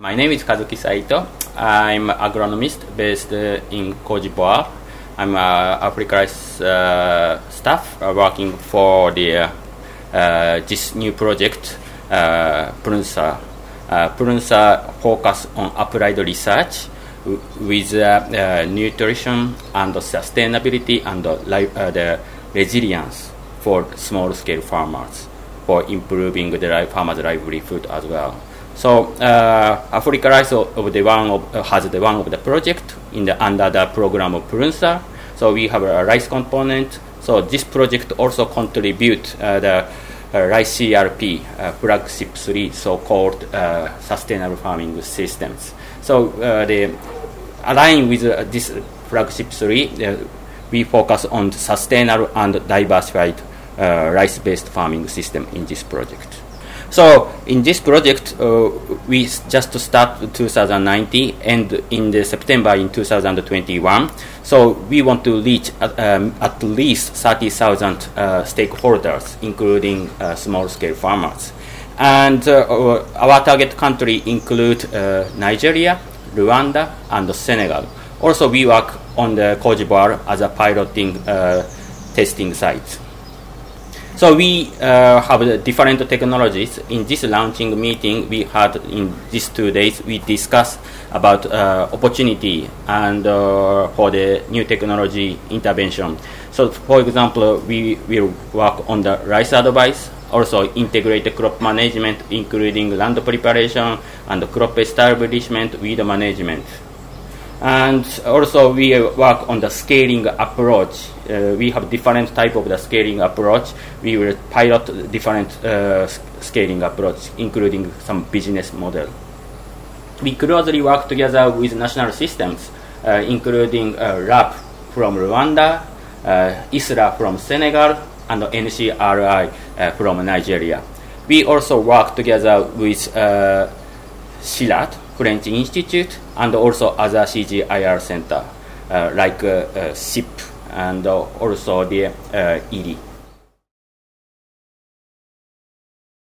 My name is Kazuki Saito. I'm an agronomist based in Cote. I'm a Africa uh, staff uh, working for the uh, this new project, uh, Prunsa. Uh, Prunsa focus on applied research with uh, nutrition and sustainability and the resilience for small-scale farmers for improving the farmers' livelihood as well. So uh, Africa Rice of the one of, uh, has the one of the project in the under the program of PRUNSA. So we have a rice component. So this project also contribute uh, the uh, rice CRP uh, flagship three so-called uh, sustainable farming systems. So the align with this flagship three, we focus on sustainable and diversified rice-based farming system in this project. So in this project, uh, we just start 2019 and in the September in 2021. So we want to reach at, um, at least 30,000 uh, stakeholders, including uh, small-scale farmers. And uh, our target country include uh, Nigeria, Rwanda, and Senegal. Also, we work on the Cote d'Ivoire as a piloting uh, testing site. So we uh, have different technologies. In this launching meeting we had in these two days, we discussed about uh, opportunity and uh, for the new technology intervention. So, for example, we will work on the rice advice, also integrate crop management, including land preparation and crop establishment, weed management and also we work on the scaling approach. Uh, we have different type of the scaling approach. We will pilot different uh, scaling approach, including some business model. We closely work together with national systems, uh, including uh, RAB from Rwanda, uh, ISRA from Senegal, and NCRI uh, from Nigeria. We also work together with CIRAD French Institute, and also other CGIAR center uh, like uh, uh, CIP and also the IRRI.